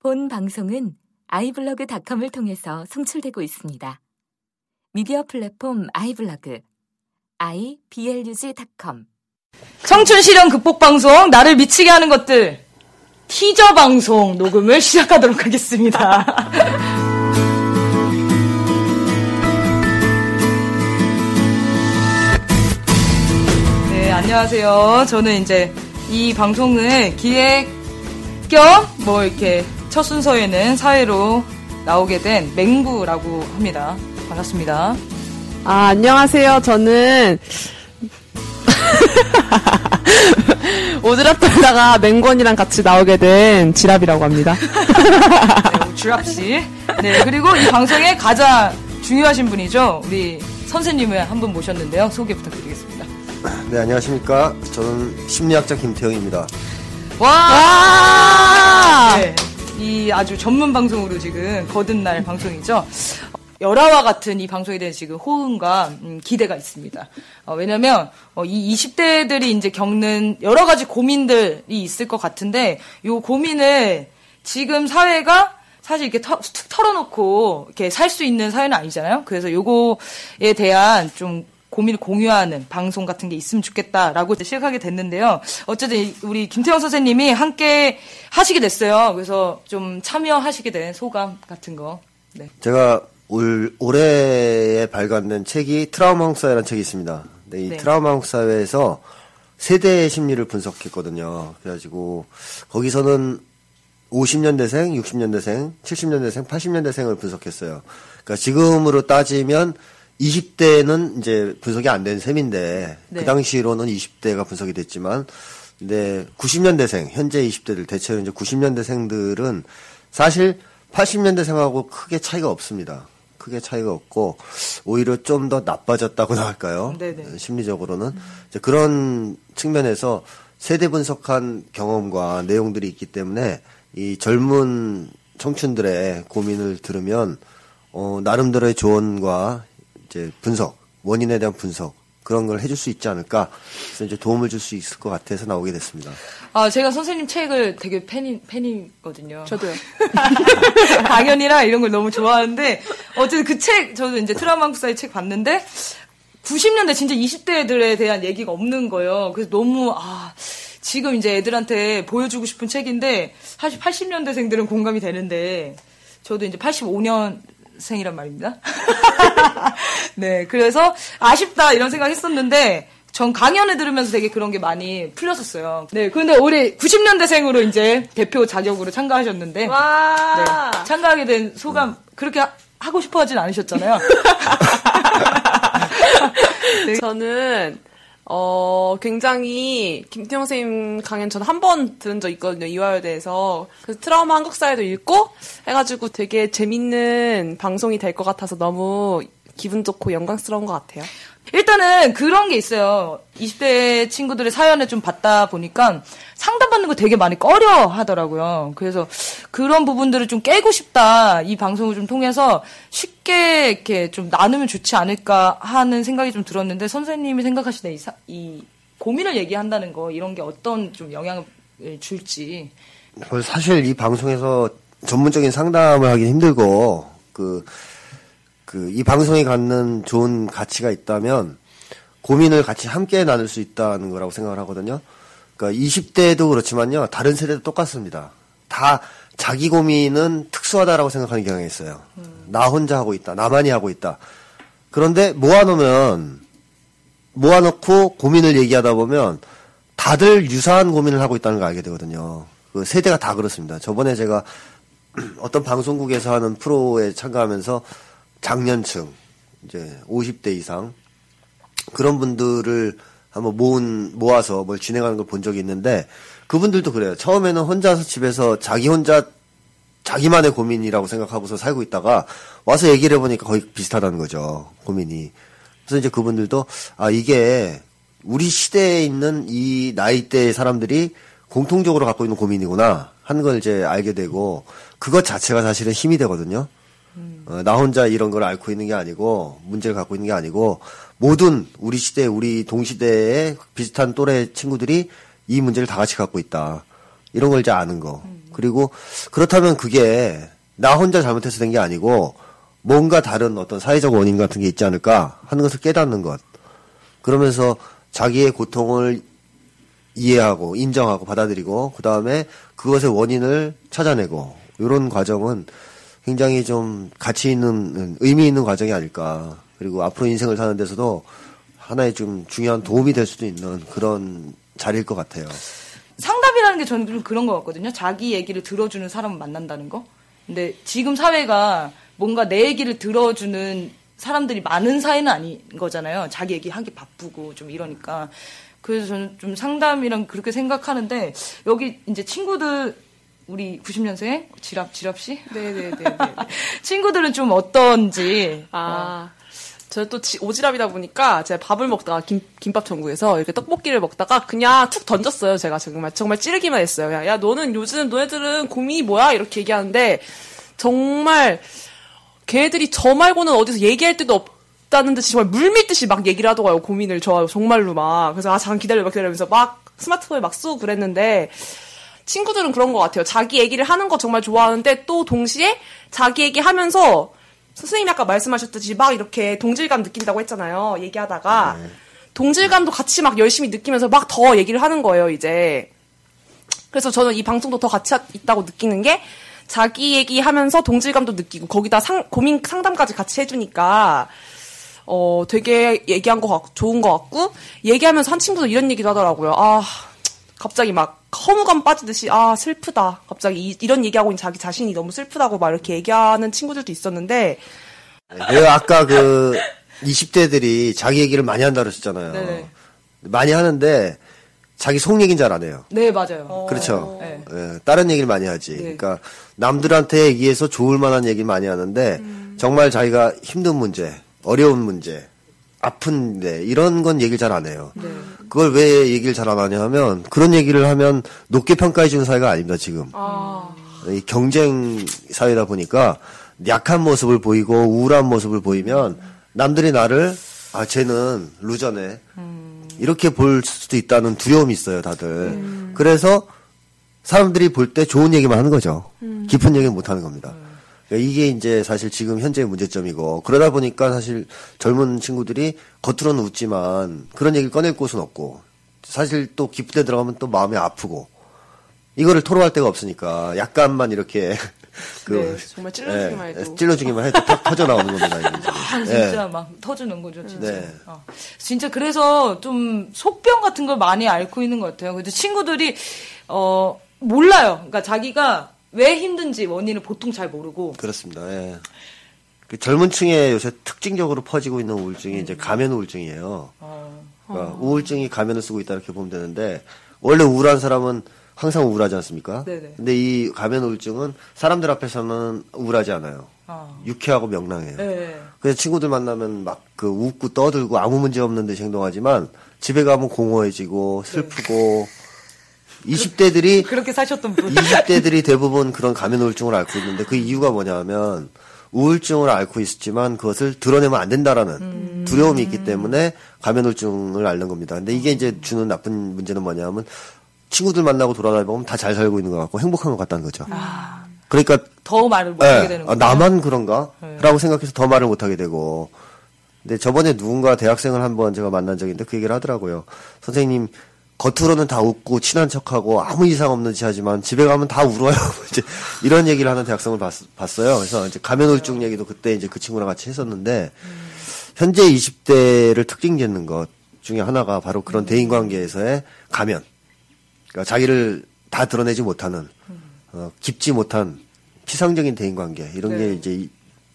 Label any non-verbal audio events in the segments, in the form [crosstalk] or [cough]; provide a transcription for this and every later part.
본 방송은 아이블로그닷컴을 통해서 송출되고 있습니다. 미디어 플랫폼 아이블로그 iblog.com 청춘 실현 극복 방송 나를 미치게 하는 것들 티저 방송 녹음을 시작하도록 하겠습니다. [laughs] 네, 안녕하세요. 저는 이제 이 방송을 기획 겸 뭐 이렇게 첫 순서에는 사회로 나오게 된 맹구라고 합니다. 반갑습니다. 아, 안녕하세요. 저는 [laughs] 오드랍 돌다가 맹건이랑 같이 나오게 된 지랍이라고 합니다. 네, 주랍 씨. 네, 그리고 이 방송에 가장 중요하신 분이죠. 우리 선생님을 한 분 모셨는데요. 소개 부탁드리겠습니다. 네, 안녕하십니까. 저는 심리학자 김태형입니다. 와! 와! 네, 이 아주 전문 방송으로 지금 거듭 날 방송이죠. 열화와 같은 이 방송에 대한 지금 호응과 음, 기대가 있습니다. 어, 왜냐면 어, 이 20대들이 이제 겪는 여러 가지 고민들이 있을 것 같은데 요 고민을 지금 사회가 사실 이렇게 터, 툭 털어놓고 이렇게 살 수 있는 사회는 아니잖아요. 그래서 요거에 대한 좀 고민을 공유하는 방송 같은 게 있으면 좋겠다라고 시작하게 됐는데요. 어쨌든 우리 김태형 선생님이 함께 하시게 됐어요. 그래서 좀 참여하시게 된 소감 같은 거. 네. 제가 올, 올해에 발간된 책이 트라우마 한국 사회라는 책이 있습니다. 네, 이 네. 트라우마 한국 사회에서 세대의 심리를 분석했거든요. 그래가지고 거기서는 50년대생, 60년대생, 70년대생, 80년대생을 분석했어요. 그러니까 지금으로 따지면 20대는 이제 분석이 안 된 셈인데 네. 그 당시로는 20대가 분석이 됐지만 근데 90년대생, 현재 20대들 대체로 이제 90년대생들은 사실 80년대생하고 크게 차이가 없습니다. 크게 차이가 없고 오히려 좀 더 나빠졌다고나 [laughs] 할까요? 네네. 심리적으로는 이제 그런 측면에서 세대 분석한 경험과 내용들이 있기 때문에 이 젊은 청춘들의 고민을 들으면 어, 나름대로의 조언과 이제 분석, 원인에 대한 분석 그런 걸 해줄 수 있지 않을까. 그래서 이제 도움을 줄 수 있을 것 같아서 나오게 됐습니다. 아, 제가 선생님 책을 되게 팬이, 팬이거든요. 저도요. [laughs] 강연이나 이런 걸 너무 좋아하는데, 어쨌든 그 책, 저도 이제 트라우마 한국사의 책 봤는데, 90년대 진짜 20대들에 대한 얘기가 없는 거예요. 그래서 너무, 아, 지금 이제 애들한테 보여주고 싶은 책인데, 사실 80년대생들은 공감이 되는데, 저도 이제 85년, 생이란 말입니다. [laughs] 네, 그래서 아쉽다 이런 생각 했었는데, 전 강연을 들으면서 되게 그런 게 많이 풀렸었어요. 네, 근데 올해 90년대생으로 이제 대표 자격으로 참가하셨는데, 와! 네, 참가하게 된 소감 그렇게 하, 하고 싶어 하진 않으셨잖아요. [laughs] [laughs] 네. 저는 어 굉장히 김태형 선생님 강연 저는 한번 들은 적 있거든요 이화여대에서 그래서 트라우마 한국 사회도 읽고 해가지고 되게 재밌는 방송이 될 것 같아서 너무 기분 좋고 영광스러운 것 같아요. 일단은 그런 게 있어요. 20대 친구들의 사연을 좀 받다 보니까 상담받는 거 되게 많이 꺼려 하더라고요. 그래서 그런 부분들을 좀 깨고 싶다. 이 방송을 좀 통해서 쉽게 이렇게 좀 나누면 좋지 않을까 하는 생각이 좀 들었는데 선생님이 생각하실 때 이, 사- 이 고민을 얘기한다는 거 이런 게 어떤 좀 영향을 줄지. 그 사실 이 방송에서 전문적인 상담을 하기 힘들고 그 그 이 방송이 갖는 좋은 가치가 있다면 고민을 같이 함께 나눌 수 있다는 거라고 생각을 하거든요. 그러니까 20대도 그렇지만요. 다른 세대도 똑같습니다. 다 자기 고민은 특수하다라고 생각하는 경향이 있어요. 나 혼자 하고 있다. 나만이 하고 있다. 그런데 모아놓으면 모아놓고 고민을 얘기하다 보면 다들 유사한 고민을 하고 있다는 걸 알게 되거든요. 그 세대가 다 그렇습니다. 저번에 제가 [clears throat] 어떤 방송국에서 하는 프로에 참가하면서 장년층, 이제 50대 이상 그런 분들을 한번 모은 모아서 뭘 진행하는 걸 본 적이 있는데 그분들도 그래요. 처음에는 혼자서 집에서 자기 혼자 자기만의 고민이라고 생각하고서 살고 있다가 와서 얘기를 해보니까 거의 비슷하다는 거죠. 고민이. 그래서 이제 그분들도 아 이게 우리 시대에 있는 이 나이대의 사람들이 공통적으로 갖고 있는 고민이구나 하는 걸 이제 알게 되고 그것 자체가 사실은 힘이 되거든요. 어, 나 혼자 이런 걸 앓고 있는 게 아니고 문제를 갖고 있는 게 아니고 모든 우리 시대 우리 동시대의 비슷한 또래 친구들이 이 문제를 다 같이 갖고 있다. 이런 걸 이제 아는 거. 그리고 그렇다면 그게 나 혼자 잘못해서 된 게 아니고 뭔가 다른 어떤 사회적 원인 같은 게 있지 않을까 하는 것을 깨닫는 것. 그러면서 자기의 고통을 이해하고 인정하고 받아들이고 그 다음에 그것의 원인을 찾아내고 이런 과정은 굉장히 좀 가치 있는 의미 있는 과정이 아닐까. 그리고 앞으로 인생을 사는 데서도 하나의 좀 중요한 도움이 될 수도 있는 그런 자리일 것 같아요. 상담이라는 게 저는 좀 그런 것 같거든요. 자기 얘기를 들어주는 사람을 만난다는 거. 근데 지금 사회가 뭔가 내 얘기를 들어주는 사람들이 많은 사회는 아닌 거잖아요. 자기 얘기 하기 바쁘고 좀 이러니까. 그래서 저는 좀 상담이랑 그렇게 생각하는데 여기 이제 친구들 우리 90년생 지랍 지랍 씨 네네네. [laughs] 친구들은 좀 어떤지 아. 저는 또 지- 오지랖이다 보니까 제가 밥을 먹다가 김, 김밥 전국에서 이렇게 떡볶이를 먹다가 그냥 툭 던졌어요. 제가 정말 정말 찌르기만 했어요. 야, 야 너는 요즘 너네들은 고민이 뭐야? 이렇게 얘기하는데 정말 걔네들이 저 말고는 어디서 얘기할 데도 없다는 듯이 정말 물밀듯이 막 얘기를 하더라고요. 고민을 저 정말로 막 그래서 아 잠깐 기다려 막 기다리면서 막 스마트폰에 막 쓰고 그랬는데 친구들은 그런 것 같아요. 자기 얘기를 하는 거 정말 좋아하는데 또 동시에 자기 얘기 하면서 선생님이 아까 말씀하셨듯이 막 이렇게 동질감 느낀다고 했잖아요. 얘기하다가 동질감도 같이 막 열심히 느끼면서 막 더 얘기를 하는 거예요, 이제. 그래서 저는 이 방송도 더 가치 있다고 느끼는 게 자기 얘기하면서 동질감도 느끼고 거기다 상, 고민 상담까지 같이 해주니까 어 되게 얘기한 거 같, 좋은 거 같고 얘기하면서 한 친구도 이런 얘기도 하더라고요. 아 갑자기 막 허무감 빠지듯이 아 슬프다. 갑자기 이, 런 얘기하고 있는 자기 자신이 너무 슬프다고 막 이렇게 얘기하는 친구들도 있었는데 내가 아까 그 20대들이 자기 얘기를 많이 한다 그러셨잖아요. 네네. 많이 하는데 자기 속 얘기는 잘 안 해요. 네 맞아요. 그렇죠. 네. 예, 다른 얘기를 많이 하지. 네. 그러니까 남들한테 얘기해서 좋을 만한 얘기 많이 하는데 정말 자기가 힘든 문제, 어려운 문제, 아픈데 이런 건 얘기를 잘 안 해요. 그걸 왜 얘기를 잘 안 하냐 하면 그런 얘기를 하면 높게 평가해 주는 사회가 아닙니다, 지금. 이 경쟁 사회다 보니까 약한 모습을 보이고 우울한 모습을 보이면 남들이 나를 아 쟤는 루저네. 이렇게 볼 수도 있다는 두려움이 있어요 다들. 그래서 사람들이 볼 때 좋은 얘기만 하는 거죠. 깊은 얘기는 못 하는 겁니다 그러니까 이게 이제 사실 지금 현재의 문제점이고 그러다 보니까 사실 젊은 친구들이 겉으로는 웃지만 그런 얘기를 꺼낼 곳은 없고 사실 또데 들어가면 또 마음이 아프고 이거를 토로할 데가 없으니까 약간만 이렇게 [laughs] 그 네, 정말 찔러주기만 예, 해도. 찔러주기만 해도 터, 터져 나오는 겁니다. 지금. [laughs] 아, 예. 진짜 막 터지는 거죠, 진짜. 네. 어. 진짜 그래서 좀 속병 같은 걸 많이 앓고 있는 것 같아요. 근데 친구들이 어 몰라요. 그러니까 자기가 왜 힘든지 원인을 보통 잘 모르고 그렇습니다. 예. 그 젊은 층에 요새 특징적으로 퍼지고 있는 우울증이 이제 가면 우울증이에요. 어, 그러니까 우울증이 가면을 쓰고 있다 이렇게 보면 되는데 원래 우울한 사람은 항상 우울하지 않습니까? 네네. 근데 이 가면 우울증은 사람들 앞에서는 우울하지 않아요. 어. 유쾌하고 명랑해요. 네. 그래서 친구들 만나면 막 그 웃고 떠들고 아무 문제 없는 듯이 행동하지만 집에 가면 공허해지고 슬프고 20대들이 그렇게 사셨던 분. 20대들이 대부분 그런 가면 우울증을 앓고 있는데 그 이유가 뭐냐면 우울증을 앓고 있지만 그것을 드러내면 안 된다라는 두려움이 있기 때문에 가면 우울증을 앓는 겁니다. 근데 이게 이제 주는 나쁜 문제는 뭐냐면 친구들 만나고 돌아다니다 보면 다 잘 살고 있는 것 같고 행복한 것 같다는 거죠. 그러니까 더 말을 못하게 예, 되는 아, 거예요. 나만 그런가? 라고 생각해서 더 말을 못하게 되고. 근데 저번에 누군가 대학생을 한번 제가 만난 있는데 그 얘기를 하더라고요. 선생님, 겉으로는 다 웃고 친한 척하고 아무 이상 없는 짓 하지만 집에 가면 다 울어요. [laughs] 이제 이런 얘기를 하는 대학생을 봤, 어요 그래서 이제 가면우울증 얘기도 그때 이제 그 친구랑 같이 했었는데 현재 20대를 특징 짓는 것 중에 하나가 바로 그런 대인 관계에서의 가면. 그러니까 자기를 다 드러내지 못하는 어, 깊지 못한 피상적인 대인 관계 이런 게 네. 이제 이-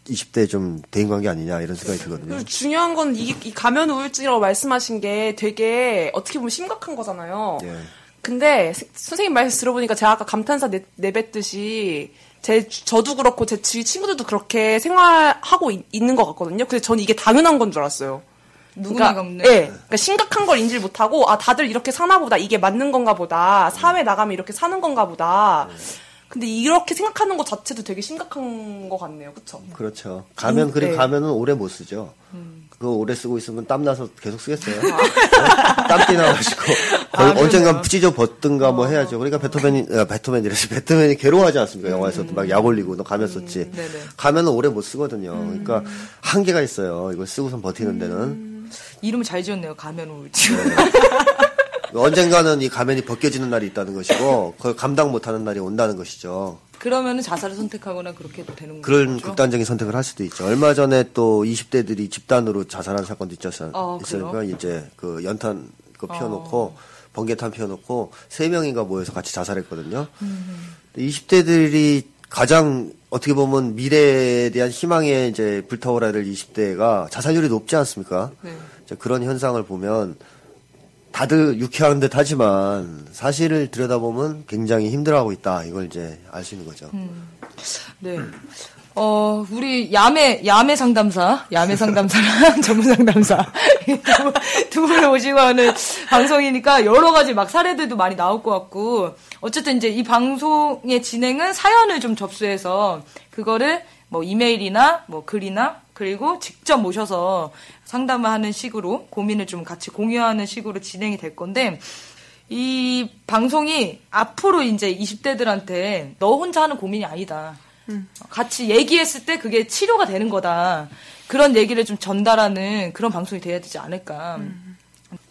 20대 좀 대인 관계 아니냐 이런 생각이 들거든요. 중요한 건 이, 이 가면 우울증이라고 말씀하신 게 되게 어떻게 보면 심각한 거잖아요. 예. 근데 스- 선생님 말씀 들어보니까 제가 아까 감탄사 내, 내뱉듯이 제 저도 그렇고 제 주위 친구들도 그렇게 생활하고 있, 는것 같거든요. 근데 저는 이게 당연한 건 줄 알았어요. 누구나 그러니까, 없네. 예. 그러니까 심각한 걸 인지를 못하고 아 다들 이렇게 사나 보다 이게 맞는 건가 보다 사회 나가면 이렇게 사는 건가 보다. 근데 이렇게 생각하는 것 자체도 되게 심각한 것 같네요. 그쵸? 그렇죠. 가면 그래 네. 가면은 오래 못 쓰죠. 음. 그거 오래 쓰고 있으면 땀 나서 계속 쓰겠어요. 아. 땀띠 나가지고 아. 언젠간 찢어 벗든가 뭐 해야죠. 그러니까 베토벤이 아, 베토벤이라서 배트맨이 괴로워하지 않습니까? 영화에서도 막약 올리고 너 가면 썼지. 음. 가면은 오래 못 쓰거든요. 음. 그러니까 한계가 있어요. 이걸 쓰고선 버티는 데는 이름을 잘 지었네요. 가면 우울증. [laughs] 언젠가는 이 가면이 벗겨지는 날이 있다는 것이고 그걸 감당 못하는 날이 온다는 것이죠. 그러면은 자살을 선택하거나 그렇게 해도 되는 그런 거죠? 극단적인 선택을 할 수도 있죠. 얼마 전에 또 20대들이 집단으로 자살한 사건도 않- 아, 있으니까 그래요? 이제 그 연탄 그 어. 피워놓고 번개탄 피워놓고 세 명인가 모여서 같이 자살했거든요. 음. 20대들이 가장 어떻게 보면 미래에 대한 희망에 이제 불타오라야 될 20대가 자살률이 높지 않습니까? 네. 그런 현상을 보면 다들 유쾌한 듯 하지만 사실을 들여다보면 굉장히 힘들어하고 있다. 이걸 이제 알 수 있는 거죠. 네. 어, 우리 야매, 야매 상담사, 야매 상담사랑 [laughs] 전문 상담사. [laughs] 두, 두 분을 모시고 하는 방송이니까 여러 가지 막 사례들도 많이 나올 것 같고. 어쨌든 이제 이 방송의 진행은 사연을 좀 접수해서 그거를 뭐 이메일이나 뭐 글이나 그리고 직접 모셔서 상담을 하는 식으로 고민을 좀 같이 공유하는 식으로 진행이 될 건데 이 방송이 앞으로 이제 20대들한테 너 혼자 하는 고민이 아니다. 같이 얘기했을 때 그게 치료가 되는 거다. 그런 얘기를 좀 전달하는 그런 방송이 돼야 되지 않을까.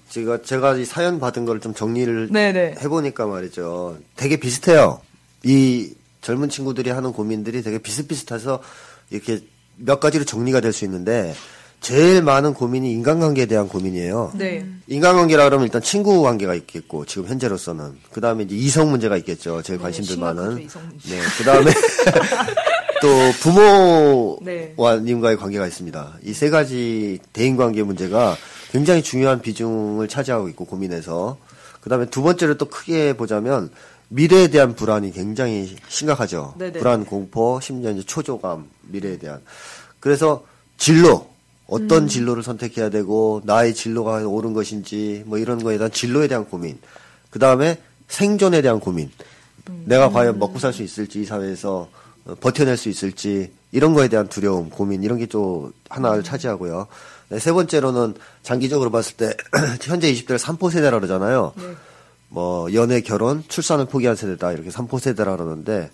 제가 제가 이 사연 받은 걸 좀 정리를 네네. 해보니까 말이죠. 되게 비슷해요. 이 젊은 친구들이 하는 고민들이 되게 비슷비슷해서 이렇게 몇 가지로 정리가 될 수 있는데 제일 많은 고민이 인간관계에 대한 고민이에요. 네. 인간관계라 그러면 일단 친구 관계가 있겠고 지금 현재로서는 그 다음에 이제 이성 문제가 있겠죠. 제일 관심들 네, 많은. 문제. 네. 그 다음에 [laughs] 또 부모와 네. 님과의 관계가 있습니다. 이 세 가지 대인 관계 문제가 굉장히 중요한 비중을 차지하고 있고 고민해서 그 다음에 두 번째로 또 크게 보자면 미래에 대한 불안이 굉장히 심각하죠. 네네. 불안, 공포, 심지어 이제 초조감, 미래에 대한. 그래서 진로, 어떤 진로를 선택해야 되고, 나의 진로가 옳은 것인지, 뭐 이런 거에 대한 진로에 대한 고민. 그 다음에 생존에 대한 고민. 내가 과연 먹고 살 수 있을지, 이 사회에서 어, 버텨낼 수 있을지, 이런 거에 대한 두려움, 고민, 이런 게 또 하나를 차지하고요. 네, 세 번째로는 장기적으로 봤을 때, [clears throat] 현재 20대를 3포 세대라 그러잖아요. 뭐 연애, 결혼, 출산을 포기한 세대다 이렇게 삼포 세대라 그러는데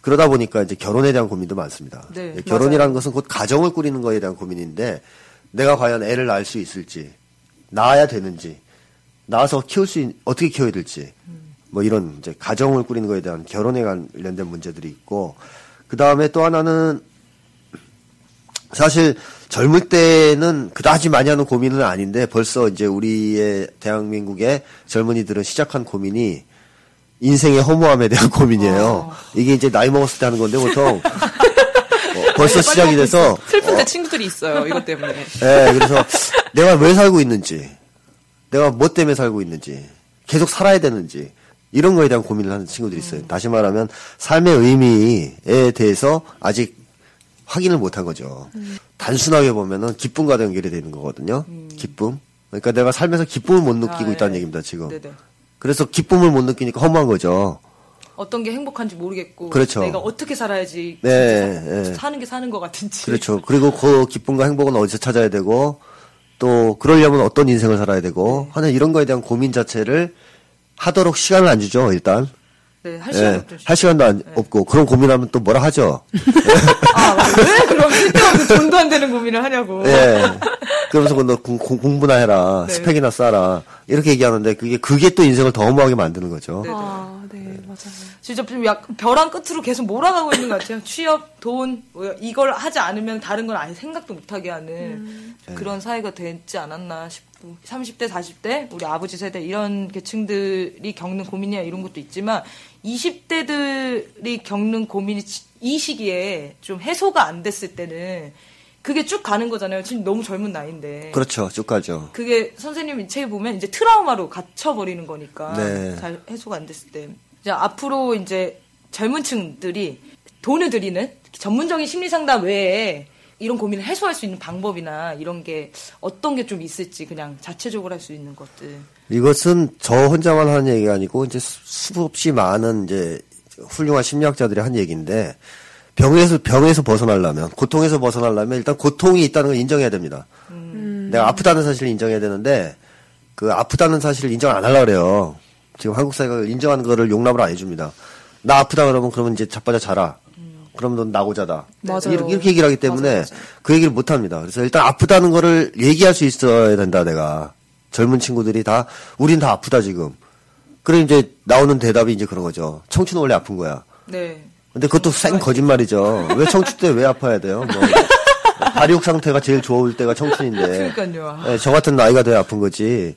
그러다 보니까 이제 결혼에 대한 고민도 많습니다. 네, 예, 결혼이라는 것은 곧 가정을 꾸리는 거에 대한 고민인데 내가 과연 애를 낳을 수 있을지 낳아야 되는지 낳아서 키울 수 있, 어떻게 키워야 될지 뭐 이런 이제 가정을 꾸리는 거에 대한 결혼에 관련된 문제들이 있고 그 다음에 또 하나는 사실 젊을 때는 그다지 많이 하는 고민은 아닌데 벌써 이제 우리의 대한민국의 젊은이들은 시작한 고민이 인생의 허무함에 대한 [laughs] 고민이에요. 이게 이제 나이 먹었을 때 하는 건데 보통 [laughs] 어, 벌써 시작이 돼서 슬픈데 친구들이 있어요. 이것 때문에. 예, 그래서 내가 왜 살고 있는지, 내가 뭐 때문에 살고 있는지, 계속 살아야 되는지, 이런 거에 대한 고민을 하는 친구들이 있어요. 다시 말하면, 삶의 의미에 대해서 아직 확인을 못 한 거죠. 단순하게 보면은 기쁨과도 연결이 되는 거거든요. 기쁨. 그러니까 내가 살면서 기쁨을 못 느끼고 아, 있다는 예. 얘기입니다, 지금. 네네. 그래서 기쁨을 못 느끼니까 허무한 거죠. 어떤 게 행복한지 모르겠고 그렇죠. 내가 어떻게 살아야지 네, 사, 네. 사는 게 사는 것 같은지 그렇죠. [laughs] 그리고 그 기쁨과 행복은 어디서 찾아야 되고 또 그러려면 어떤 인생을 살아야 되고 하는 이런 거에 대한 고민 자체를 하도록 시간을 안 주죠, 일단. 네, 할 예, 없죠. 할 시간도 안- 없고 그런 고민하면 또 뭐라 하죠. [laughs] 아, 왜 그럼 쓸데없는 돈도 안 되는 고민을 하냐고. 예. 그러면서 너 공, 공- 공 부나 해라, 네. 스펙이나 쌓아라 이렇게 얘기하는데 그게 그게 또 인생을 더 허무하게 만드는 거죠. 네. 아, 네, 맞아요. 진짜 좀 약, 벼랑 끝으로 계속 몰아가고 있는 것 같아요. 취업, 돈, 뭐 이걸 하지 않으면 다른 걸 아예 생각도 못하게 하는 그런 사회가 됐지 않았나 싶고. 30대, 40대, 우리 아버지 세대, 이런 계층들이 겪는 고민이야 이런 것도 있지만, 20대들이 겪는 고민이 지- 이 시기에 좀 해소가 안 됐을 때는 그게 쭉 가는 거잖아요. 지금 너무 젊은 나이인데. 그렇죠, 쭉 가죠. 그게 선생님 이 책에 보면 이제 트라우마로 갇혀버리는 거니까 네. 잘 해소가 안 됐을 때 이제 앞으로 이제 젊은 층들이 돈을 들이는 전문적인 심리 상담 외에 이런 고민을 해소할 수 있는 방법이나 이런 게 어떤 게 좀 있을지 그냥 자체적으로 할 수 있는 것들. 이것은 저 혼자만 하는 얘기가 아니고 이제 수- 수없이 많은 이제 훌륭한 심리학자들이 한 얘기인데 병에서 병에서 벗어나려면 고통에서 벗어나려면 일단 고통이 있다는 걸 인정해야 됩니다. 내가 아프다는 사실을 인정해야 되는데 그 아프다는 사실을 인정 안 하려 그래요. 지금 한국 사회가 인정하는 거를 용납을 안 해줍니다. 나 아프다 그러면 그러면 이제 자빠져 자라. 그럼 넌 나고자다. 맞아요. 이렇게, 이렇게 얘기를 하기 때문에 맞아요, 맞아요. 그 얘기를 못 합니다. 그래서 일단 아프다는 거를 얘기할 수 있어야 된다, 내가. 젊은 친구들이 다, 우린 다 아프다, 지금. 그래, 이제 나오는 대답이 이제 그런 거죠. 청춘은 원래 아픈 거야. 네. 근데 그것도 생 거짓말이죠. 왜 청춘 때 왜 아파야 돼요? 뭐. 발육 상태가 제일 좋을 때가 청춘인데. [laughs] 그러니까요. 예, 저 같은 나이가 돼야 아픈 거지.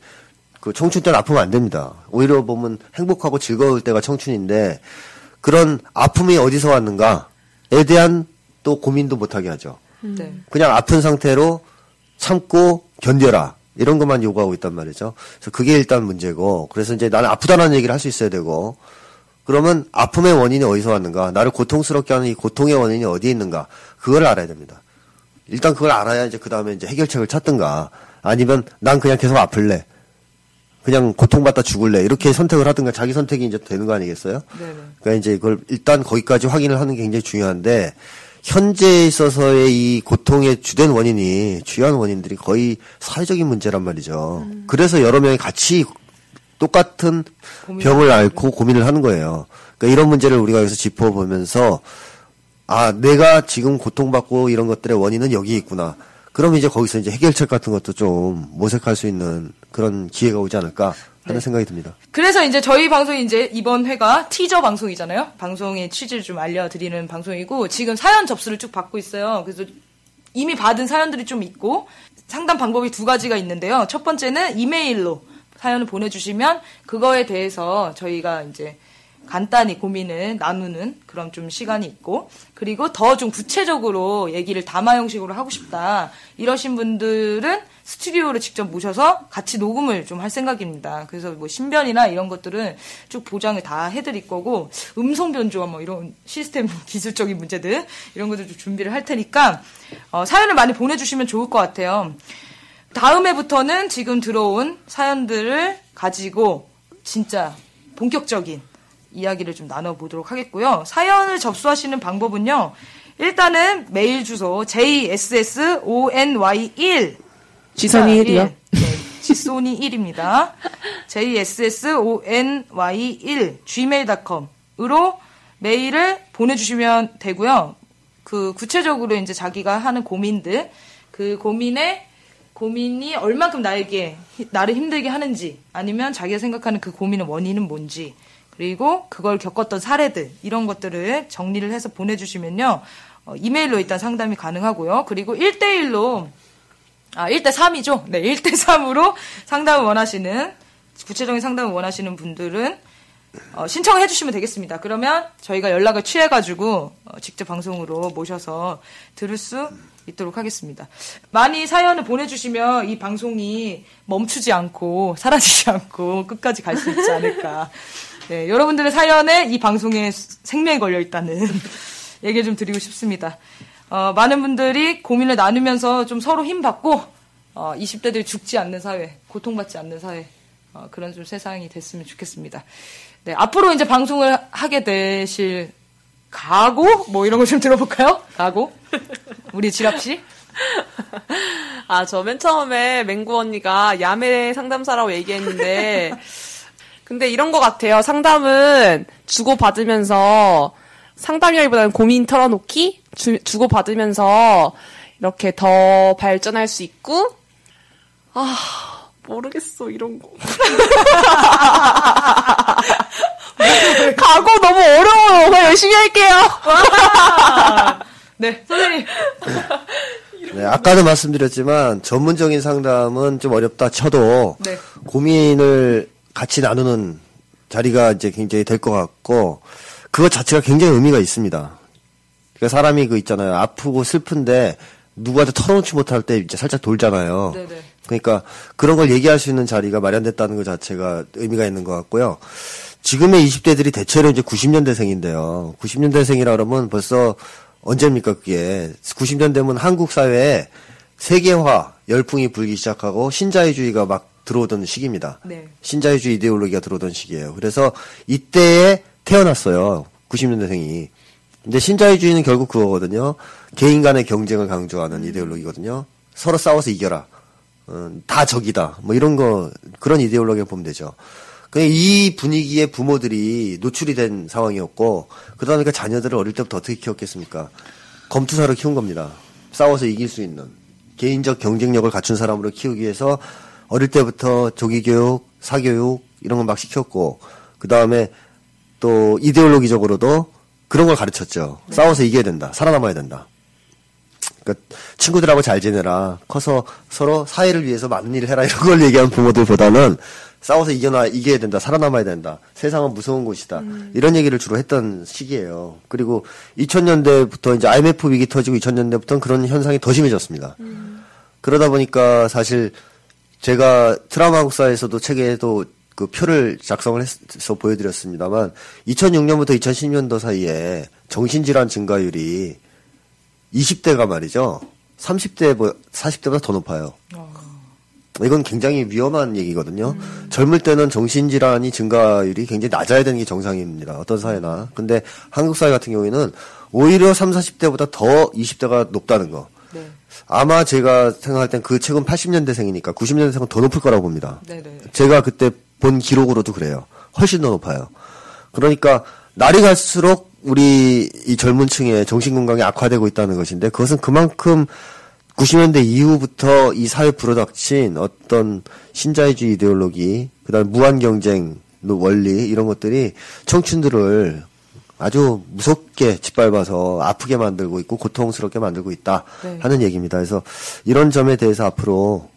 그 청춘 때는 아프면 안 됩니다. 오히려 보면 행복하고 즐거울 때가 청춘인데 그런 아픔이 어디서 왔는가에 대한 또 고민도 못하게 하죠. 네. 그냥 아픈 상태로 참고 견뎌라. 이런 것만 요구하고 있단 말이죠. 그래서 그게 일단 문제고, 그래서 이제 나는 아프다는 얘기를 할 수 있어야 되고, 그러면 아픔의 원인이 어디서 왔는가, 나를 고통스럽게 하는 이 고통의 원인이 어디에 있는가, 그걸 알아야 됩니다. 일단 그걸 알아야 이제 그 다음에 이제 해결책을 찾든가, 아니면 난 그냥 계속 아플래. 그냥 고통받다 죽을래. 이렇게 선택을 하든가 자기 선택이 이제 되는 거 아니겠어요? 네네. 그러니까 이제 그걸 일단 거기까지 확인을 하는 게 굉장히 중요한데 현재에 있어서의 이 고통의 주된 원인이 주요한 원인들이 거의 사회적인 문제란 말이죠. 그래서 여러 명이 같이 똑같은 병을 앓고 고민을 하는 거예요. 그러니까 이런 문제를 우리가 여기서 짚어보면서 아 내가 지금 고통받고 이런 것들의 원인은 여기에 있구나. 그럼 이제 거기서 이제 해결책 같은 것도 좀 모색할 수 있는 그런 기회가 오지 않을까 하는 생각이 듭니다. 그래서 이제 저희 방송이 이제 이번 회가 티저 방송이잖아요. 방송의 취지를 좀 알려드리는 방송이고 지금 사연 접수를 쭉 받고 있어요. 그래서 이미 받은 사연들이 좀 있고 상담 방법이 두 가지가 있는데요. 첫 번째는 이메일로 사연을 보내주시면 그거에 대해서 저희가 이제 간단히 고민을 나누는 그런 좀 시간이 있고 그리고 더 좀 구체적으로 얘기를 담화 형식으로 하고 싶다 이러신 분들은 스튜디오를 직접 모셔서 같이 녹음을 좀 할 생각입니다. 그래서 뭐 신변이나 이런 것들은 쭉 보장을 다 해드릴 거고 음성 변조와 뭐 이런 시스템 [laughs] 기술적인 문제들 이런 것들 좀 준비를 할 테니까 어, 사연을 많이 보내주시면 좋을 것 같아요. 다음 해부터는 지금 들어온 사연들을 가지고 진짜 본격적인 이야기를 좀 나눠보도록 하겠고요. 사연을 접수하시는 방법은요. 일단은 메일 주소 jssony1 지선이 1이요. 네, 지소니 1입니다. jssony1 gmail.com으로 메일을 보내주시면 되고요. 그 구체적으로 이제 자기가 하는 고민들 그 고민에 고민이 얼만큼 나에게 히- 나를 힘들게 하는지 아니면 자기가 생각하는 그 고민의 원인은 뭔지 그리고 그걸 겪었던 사례들 이런 것들을 정리를 해서 보내주시면요 어, 이메일로 일단 상담이 가능하고요 그리고 1대1로 아 1대 3이죠 네 [laughs] 1대 3으로 상담을 원하시는 구체적인 상담을 원하시는 분들은 어, 신청을 해주시면 되겠습니다. 그러면 저희가 연락을 취해가지고 어, 직접 방송으로 모셔서 들을 수 있도록 하겠습니다. 많이 사연을 보내주시면 이 방송이 멈추지 않고 사라지지 않고 끝까지 갈 수 있지 않을까. [laughs] 네, 여러분들의 사연에 이 방송에 생명이 걸려 있다는 [laughs] 얘기를 좀 드리고 싶습니다. 어, 많은 분들이 고민을 나누면서 좀 서로 힘 받고 어, 20대들이 죽지 않는 사회, 고통받지 않는 사회, 어, 그런 좀 세상이 됐으면 좋겠습니다. 네, 앞으로 이제 방송을 하게 되실 각오? 뭐 이런 거 좀 들어볼까요? 각오? [laughs] 우리 지랍 씨? [laughs] 아, 저 맨 처음에 맹구 언니가 야매 상담사라고 얘기했는데, 근데 이런 것 같아요. 상담은 주고받으면서, 상담이라기보다는 고민 털어놓기? 주, 주고받으면서, 이렇게 더 발전할 수 있고, 아, 모르겠어, 이런 거. [laughs] 각오 너무 어려워요. 그냥 열심히 할게요. 네, 선생님. 네, 아까도 말씀드렸지만 전문적인 상담은 좀 어렵다 쳐도 네. 고민을 같이 나누는 자리가 이제 굉장히 될 것 같고 그것 자체가 굉장히 의미가 있습니다. 그러니까 사람이 그 있잖아요. 아프고 슬픈데 누구한테 털어놓지 못할 때 이제 살짝 돌잖아요. 네네. 그러니까 그런 걸 얘기할 수 있는 자리가 마련됐다는 것 자체가 의미가 있는 것 같고요. 지금의 20대들이 대체로 이제 90년대생인데요. 90년대생이라 그러면 벌써 언제입니까 그게 90년 되면 한국 사회에 세계화 열풍이 불기 시작하고 신자유주의가 막 들어오던 시기입니다. 네. 신자유주의 이데올로기가 들어오던 시기예요. 그래서 이때에 태어났어요. 90년대생이. 근데 신자유주의는 결국 그거거든요. 개인 간의 경쟁을 강조하는 이데올로기거든요. 서로 싸워서 이겨라. 어, 다 적이다. 뭐 이런 거 그런 이데올로기를 보면 되죠. 이 분위기에 부모들이 노출이 된 상황이었고 그러다 보니까 자녀들을 어릴 때부터 어떻게 키웠겠습니까? 검투사로 키운 겁니다. 싸워서 이길 수 있는 개인적 경쟁력을 갖춘 사람으로 키우기 위해서 어릴 때부터 조기 교육, 사교육 이런 걸막 시켰고 그 다음에 또 이데올로기적으로도 그런 걸 가르쳤죠. 네. 싸워서 이겨야 된다. 살아남아야 된다. 그러니까 친구들하고 잘 지내라. 커서 서로 사회를 위해서 많은 일을 해라. 이런 걸 얘기하는 부모들보다는 싸워서 이겨나 이겨야 된다. 살아남아야 된다. 세상은 무서운 곳이다. 음. 이런 얘기를 주로 했던 시기예요. 그리고 2000년대부터 이제 IMF 위기 터지고 2000년대부터는 그런 현상이 더 심해졌습니다. 음. 그러다 보니까 사실 제가 트라우마 국사에서도 책에도 그 표를 작성을 해서 보여드렸습니다만 2006년부터 2010년도 사이에 정신질환 증가율이 20대가 말이죠. 30대, 40대보다 더 높아요. 어. 이건 굉장히 위험한 얘기거든요. 음. 젊을 때는 정신질환이 증가율이 굉장히 낮아야 되는 게 정상입니다. 어떤 사회나. 근데 한국 사회 같은 경우에는 오히려 3, 40대보다 더 20대가 높다는 거. 네. 아마 제가 생각할 땐 그 책은 80년대생이니까 90년대생은 더 높을 거라고 봅니다. 네네. 네. 제가 그때 본 기록으로도 그래요. 훨씬 더 높아요. 그러니까 날이 갈수록 우리 이 젊은 층의 정신 건강이 악화되고 있다는 것인데 그것은 그만큼 90년대 이후부터 이 사회 불어닥친 어떤 신자유주의 이데올로기, 그다음 무한 경쟁 원리 이런 것들이 청춘들을 아주 무섭게 짓밟아서 아프게 만들고 있고 고통스럽게 만들고 있다 네. 하는 얘기입니다. 그래서 이런 점에 대해서 앞으로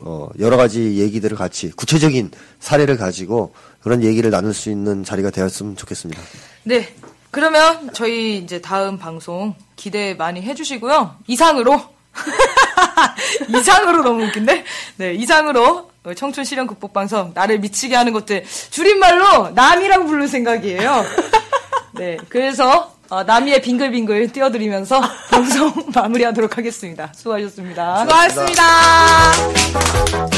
어 여러 가지 얘기들을 같이 구체적인 사례를 가지고 그런 얘기를 나눌 수 있는 자리가 되었으면 좋겠습니다. 네. 그러면 저희 이제 다음 방송 기대 많이 해주시고요. 이상으로 [laughs] 이상으로 너무 웃긴데? 네, 이상으로 청춘 실현 극복 방송 나를 미치게 하는 것들 줄임말로 남이랑 부를 생각이에요. 네, 그래서 어, 남이의 빙글빙글 띄워드리면서 방송 [laughs] 마무리하도록 하겠습니다. 수고하셨습니다. 수고하셨습니다. 수고하셨습니다.